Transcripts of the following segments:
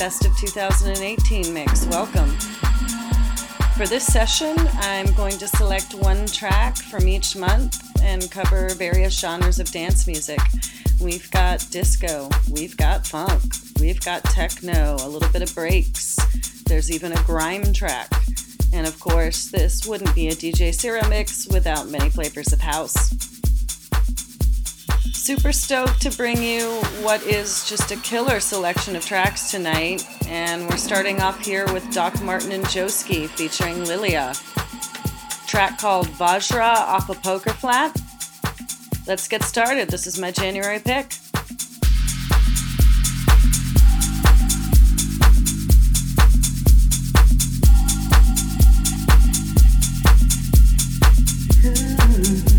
best of 2018 mix. Welcome. For this session, I'm going to select one track from each month and cover various genres of dance music. We've got disco, we've got funk, we've got techno, a little bit of breaks. There's even a grime track. And of course, this wouldn't be a DJ Zero mix without many flavors of house. Super stoked to bring you what is just a killer selection of tracks tonight. And we're starting off here with Doc Martin and Joeski featuring Lilia. Track called Vajra off a of poker flat. Let's get started. This is my January pick. Mm-hmm.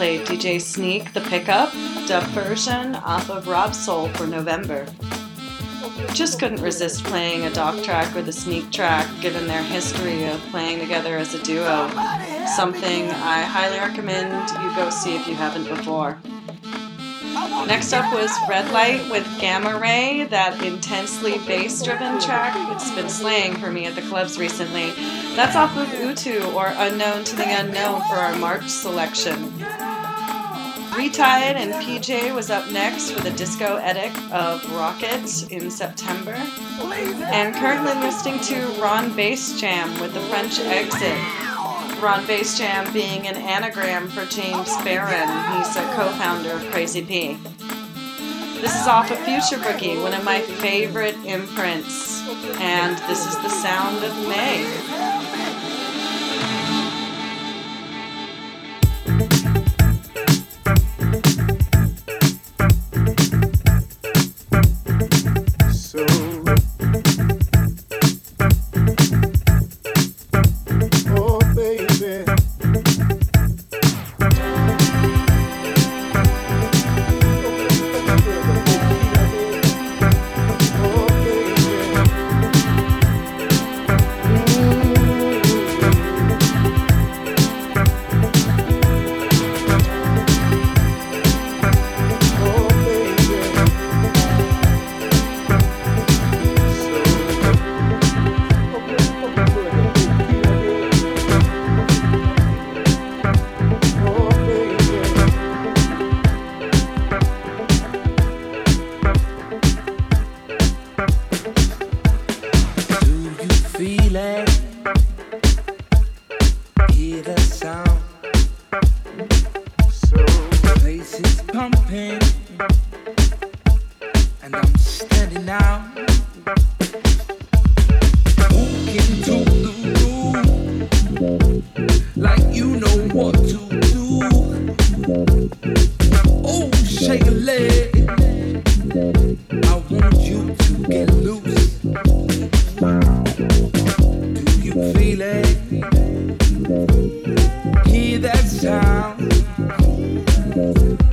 Played DJ Sneak, the pickup, dub version off of Robsoul for November. Just couldn't resist playing a doc track or the sneak track given their history of playing together as a duo. Something I highly recommend you go see if you haven't before. Next up was Redlight with Gamma Ray, that intensely bass driven track. It's been slaying for me at the clubs recently. That's off of UTTU or Unknown to the Unknown for our March selection. Re-Tide and P-Jay was up next for the disco edit of Rock It in September. And currently listening to Ron Basejam with the French Exit. Ron Basejam being an anagram for James Baron. He's a co founder of Crazy P. This is off of Futureboogie, one of my favorite imprints. And this is the sound of May. Bye.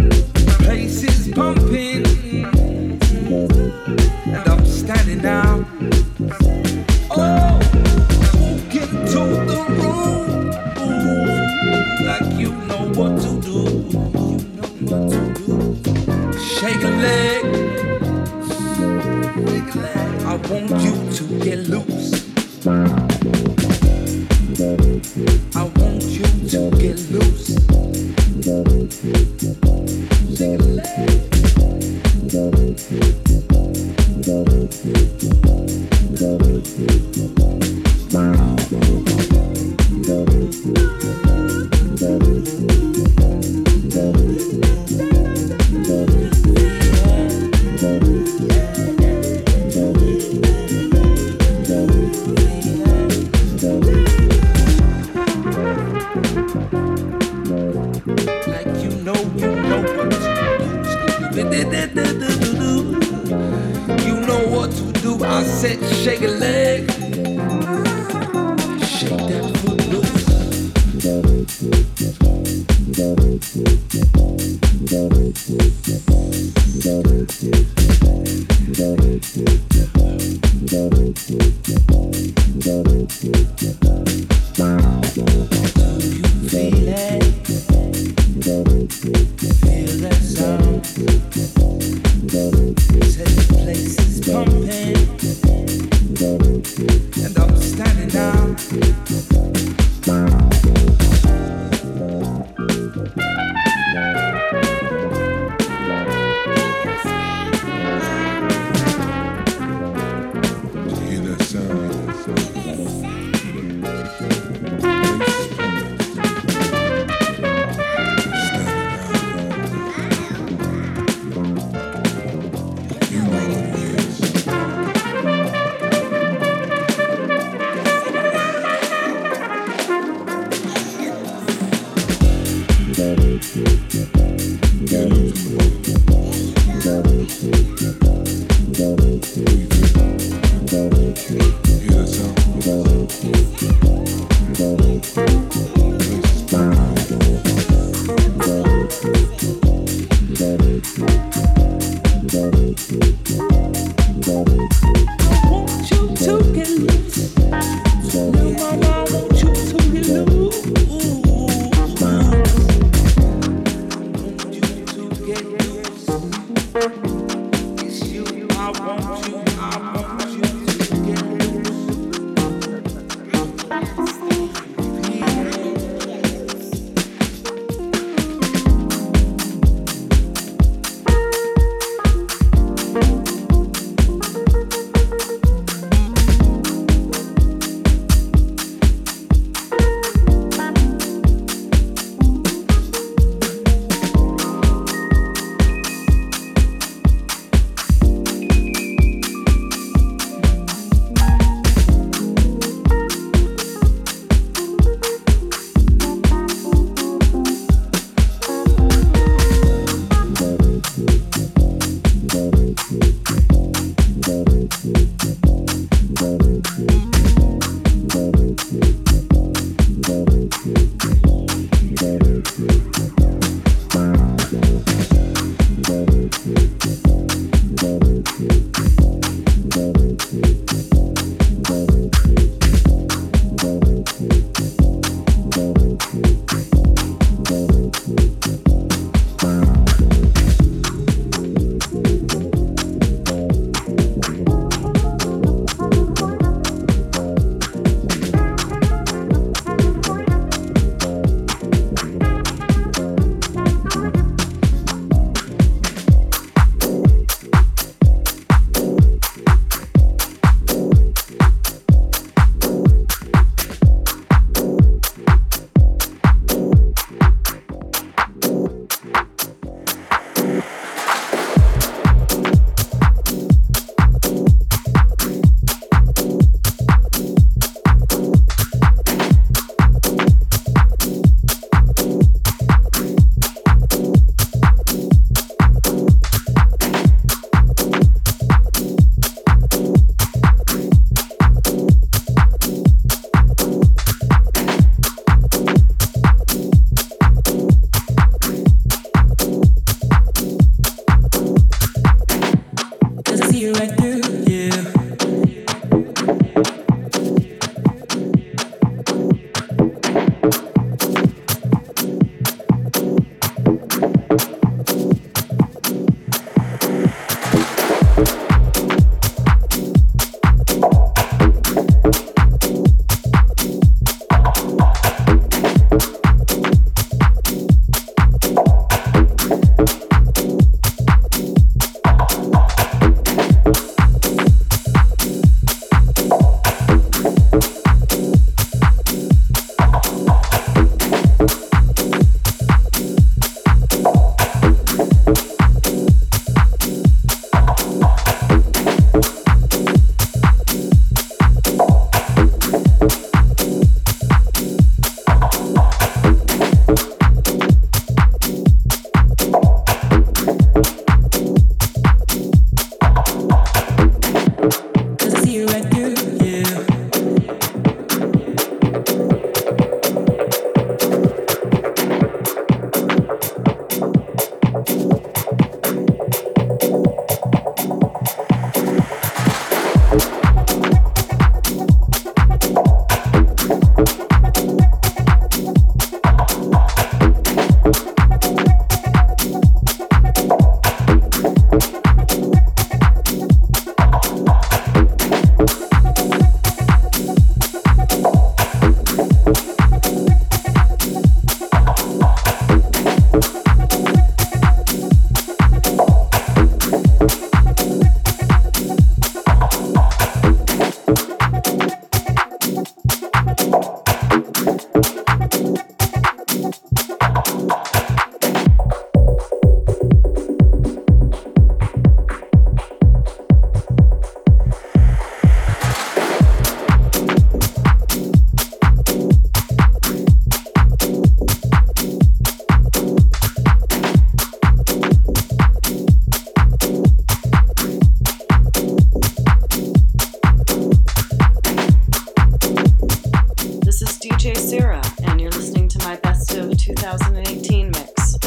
2018 mix.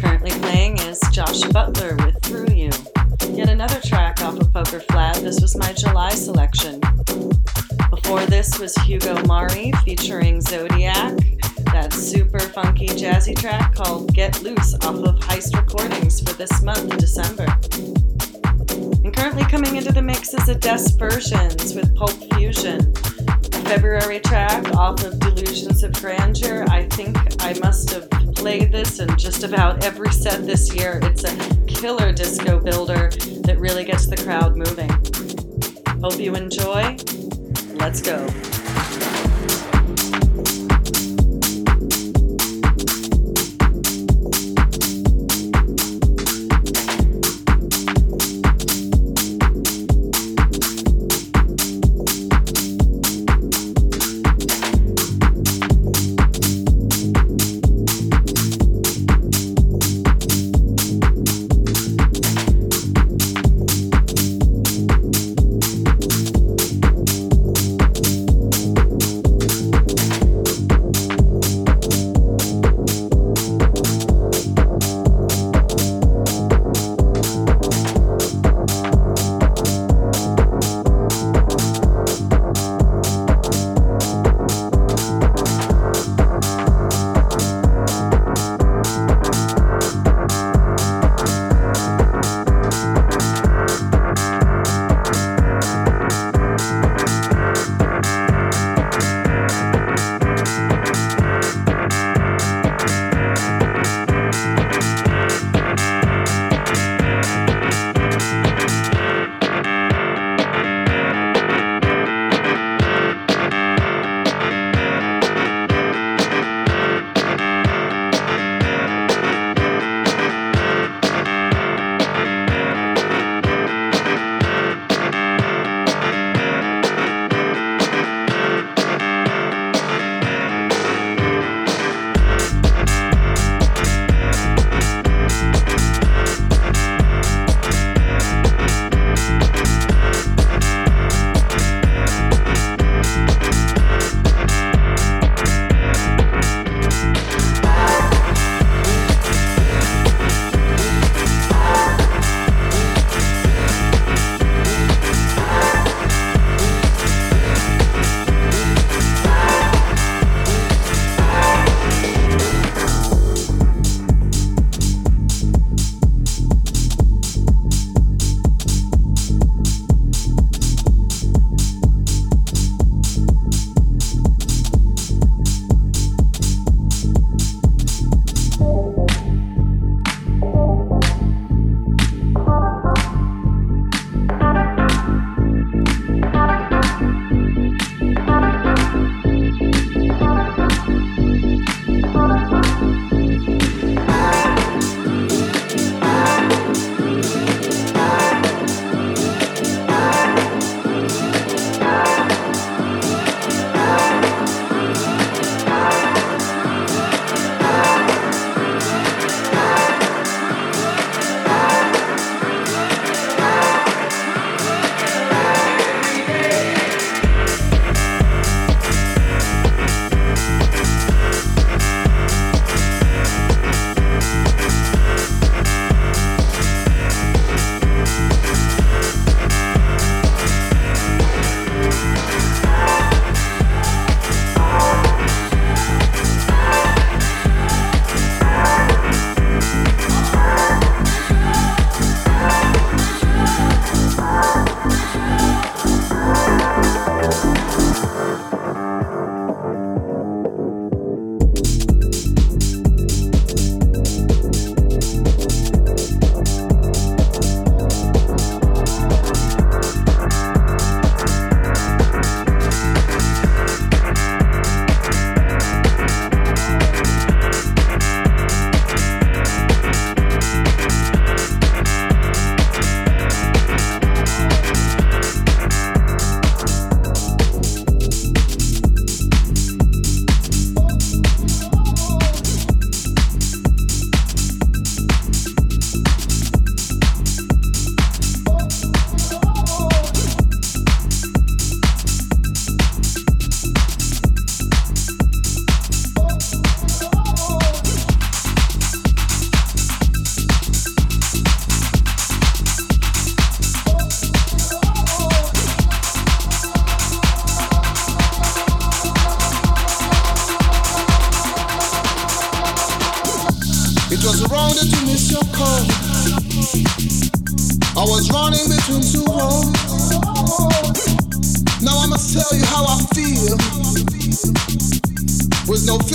Currently playing is Josh Butler with Through You. Yet another track off of Poker Flat. This was my July selection. Before this was Hugo Mari featuring Zodiac, that super funky jazzy track called Get Loose off of Heist Recordings for this month, December. And currently coming into the mix is Adesse Versions with Pulp Fusion, February track off of Delusions of Grandeur. I think I must have played this in just about every set this year. It's a killer disco builder that really gets the crowd moving. Hope you enjoy. Let's go.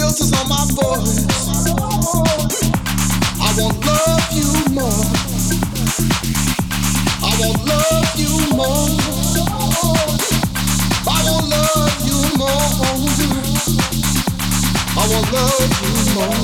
filters on my voice. I won't love you more. I won't love you more. I won't love you more. I won't love you more.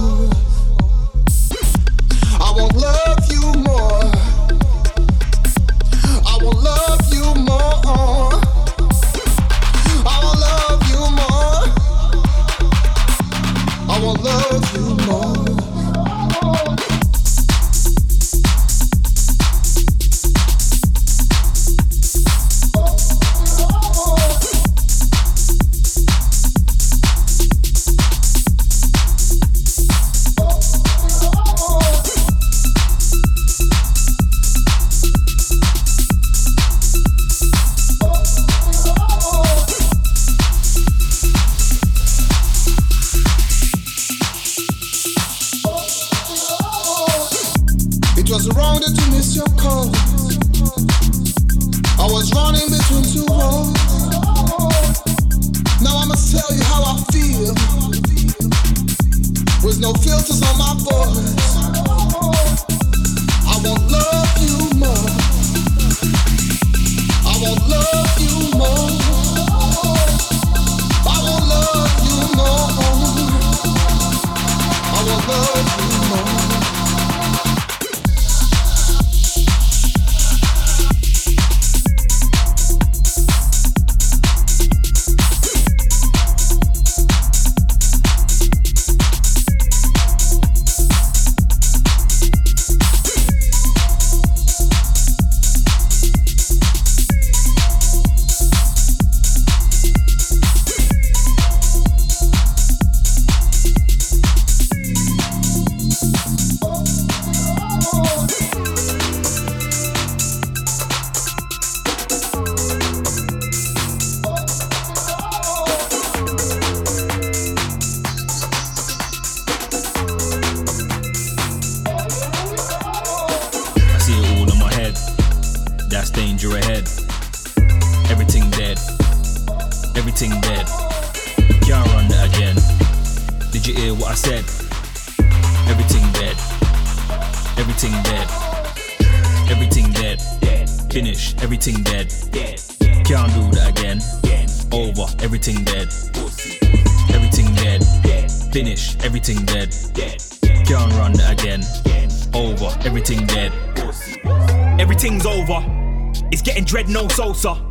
Sosa.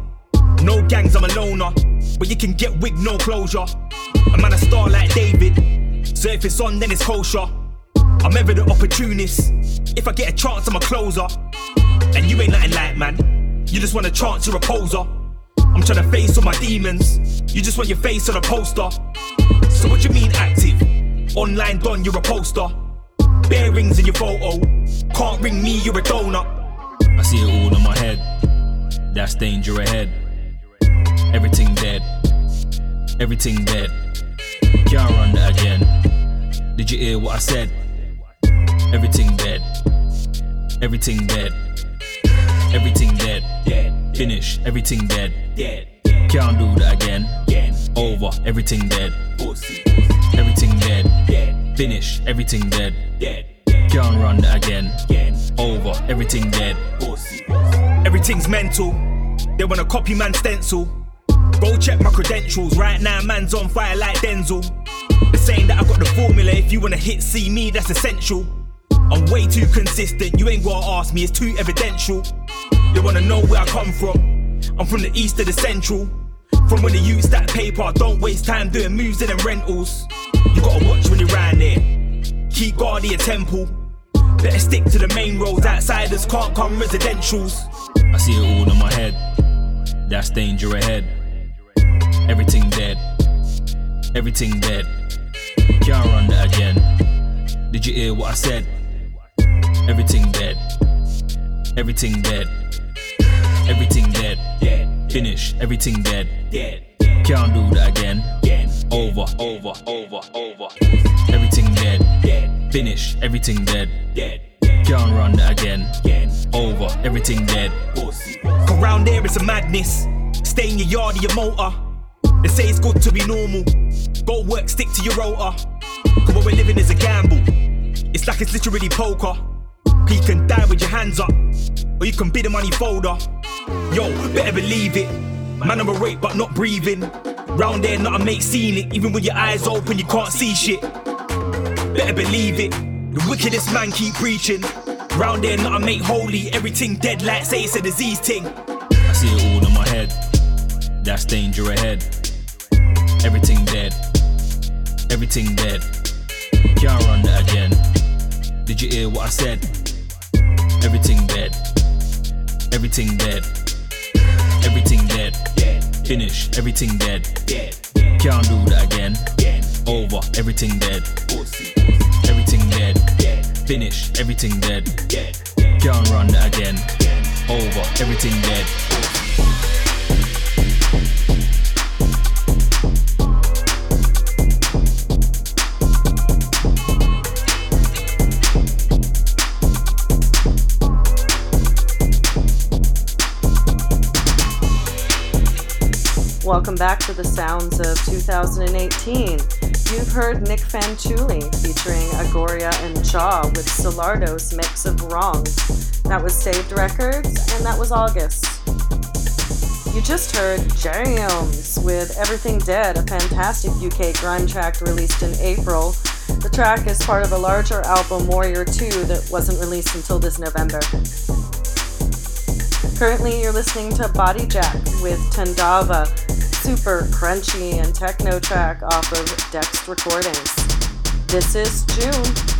No gangs, I'm a loner. But you can get wig, no closure. A man a star like David. So if it's on, then it's kosher. I'm ever the opportunist. If I get a chance, I'm a closer. And you ain't nothing like man. You just want a chance, you're a poser. I'm trying to face all my demons. You just want your face on a poster. So what you mean active? Online done, you're a poster. Bearings in your photo. Can't ring me, you're a donut. I see it all in my head. That's danger ahead. Everything dead. Everything dead. Can't run that again. Did you hear what I said? Everything dead. Everything dead. Everything dead. Finish. Everything dead. Can't do that again. Over. Everything dead. Everything dead. Finish. Everything dead. Dead. Can't run that again. Over. Everything dead. Everything's mental. They wanna copy man stencil. Go check my credentials. Right now, man's on fire like Denzel. They're saying that I got the formula. If you wanna hit, see me, that's essential. I'm way too consistent. You ain't gotta ask me, it's too evidential. They wanna know where I come from. I'm from the east to the central. From when they use that paper, don't waste time doing moves them rentals. You gotta watch when you're around there. Keep guard of your temple. Better stick to the main roads. Outsiders can't come residentials. I see it all in my head. That's danger ahead. Everything dead. Everything dead. Can't run that again. Did you hear what I said? Everything dead. Everything dead. Everything dead. Dead. Finish. Everything dead. Dead. Can't do that again. Over. Over. Over. Over. Everything dead. Dead. Finish. Everything dead. Dead. Can't run that again. Over. Everything dead. Around there it's a madness. Stay in your yard or your motor. They say it's good to be normal. Go work, stick to your rota. Cause what we're living is a gamble. It's like it's literally poker. You can die with your hands up, or you can be the money folder. Yo, better believe it. Man, I'm a rape, but not breathing. Round there, not a mate seen it. Even with your eyes open, you can't see shit. Better believe it. The wickedest man keep preaching. Round there, not a mate holy. Everything dead, like say it's a disease thing. I see it all in my head. That's danger ahead. Everything dead. Everything dead. Can't run that again. Did you hear what I said? Everything dead. Everything dead. Everything dead. Finish. Everything dead. Can't do that again. Over. Everything dead. Everything dead. Finish. Everything dead. Can't run again. Over. Everything dead. Welcome back to the sounds of 2018. You've heard Nic Fanciulli featuring Agoria and Jaw with Solardo's mix of Wrong. That was Saved Records, and that was August. You just heard Jammz with Everything Dead, a fantastic UK grime track released in April. The track is part of a larger album, Warrior 2, that wasn't released until this November. Currently, you're listening to Bodyjack with Tandava, super crunchy and techno track off of DEXT Recordings. This is June.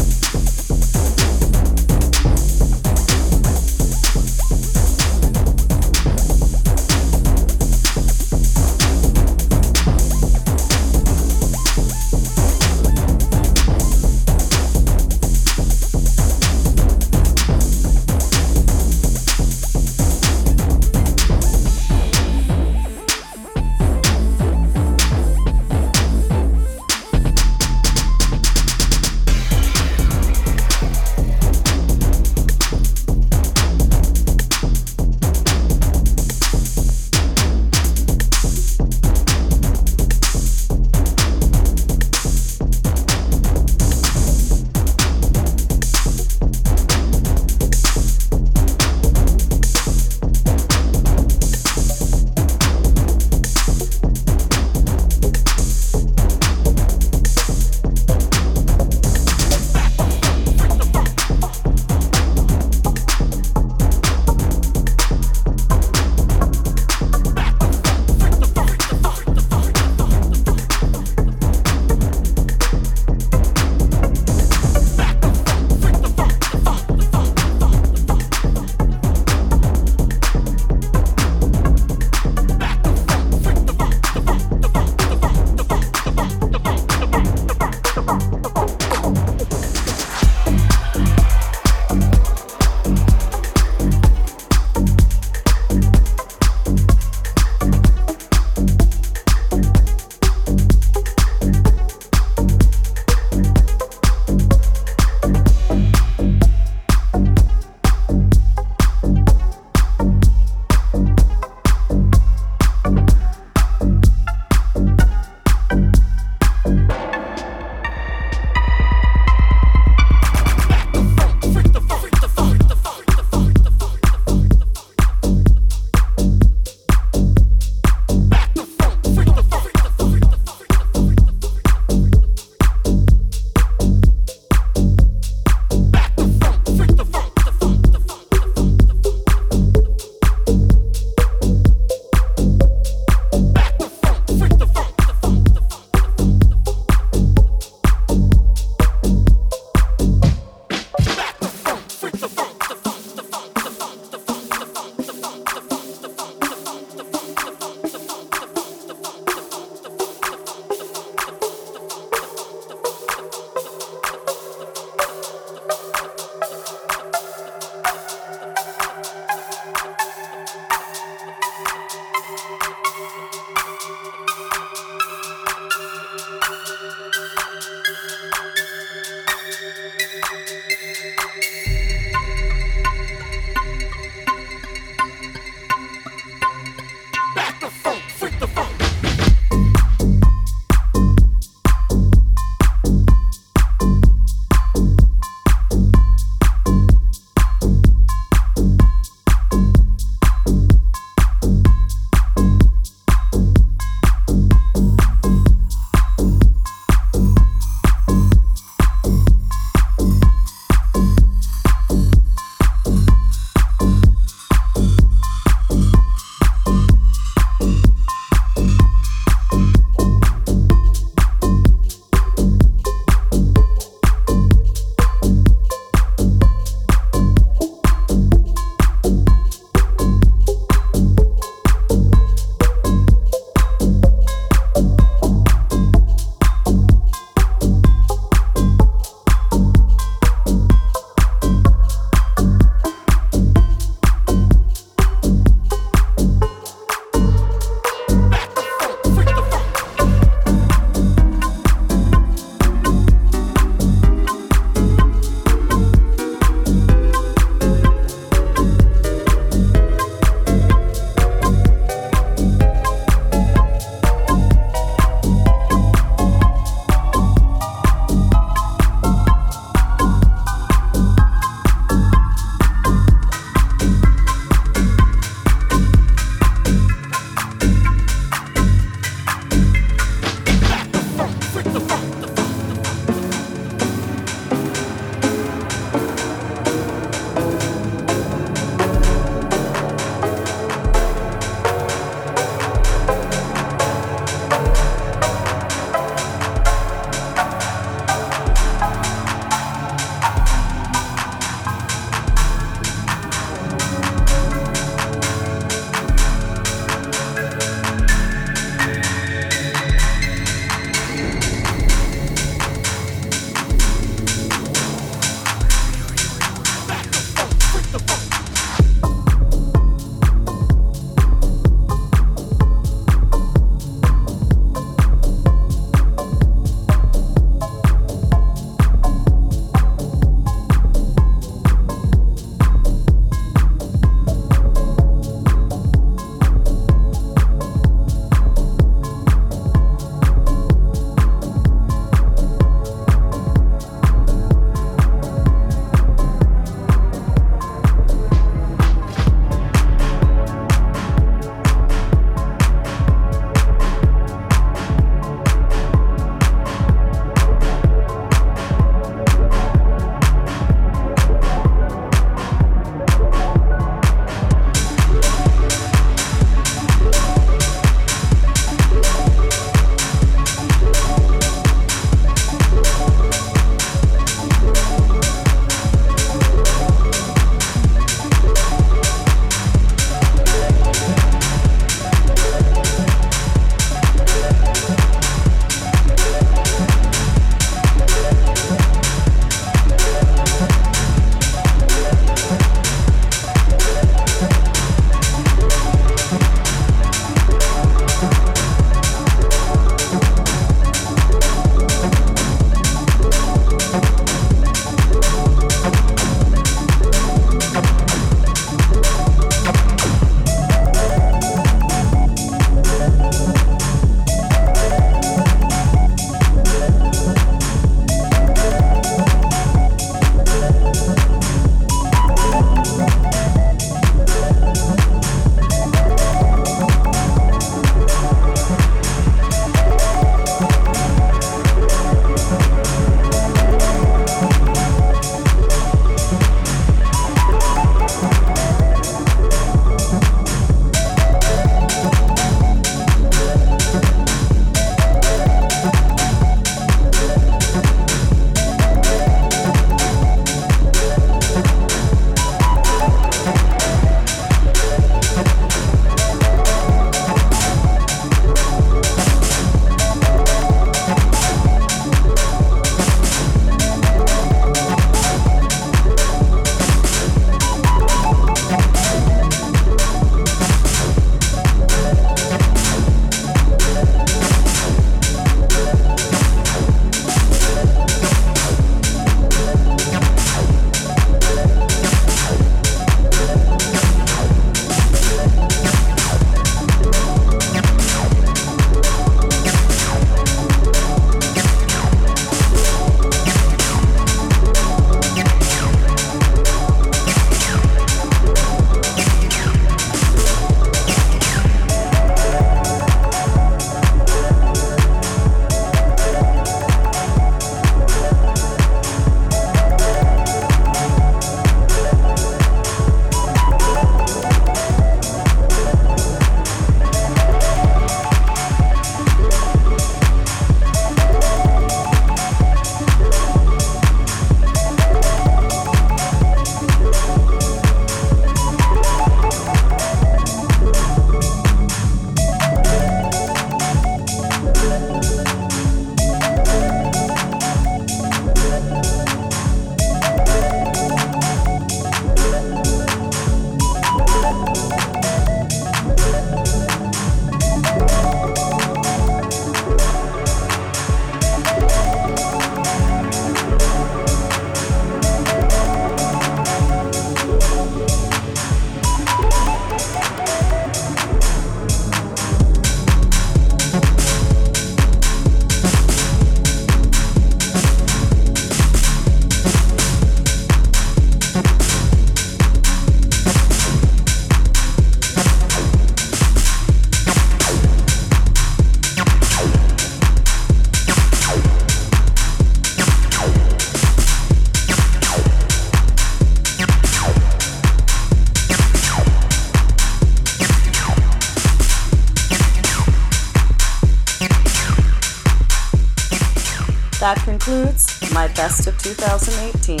2018.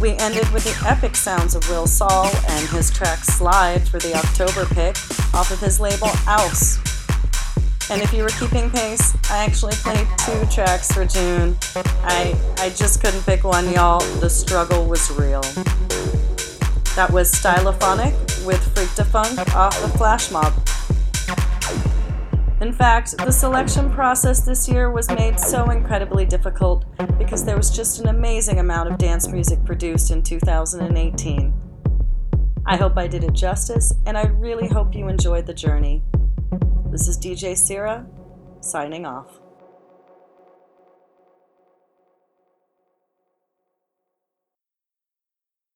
We ended with the epic sounds of Will Saul and his track Slide for the October pick off of his label Aus. And if you were keeping pace, I actually played two tracks for June. I, I just couldn't pick one, y'all. The struggle was real. That was Stylophonic with Freak to off the Flashmob. In fact, the selection process this year was made so incredibly difficult because there was just an amazing amount of dance music produced in 2018. I hope I did it justice, and I really hope you enjoyed the journey. This is DJ Sira, signing off.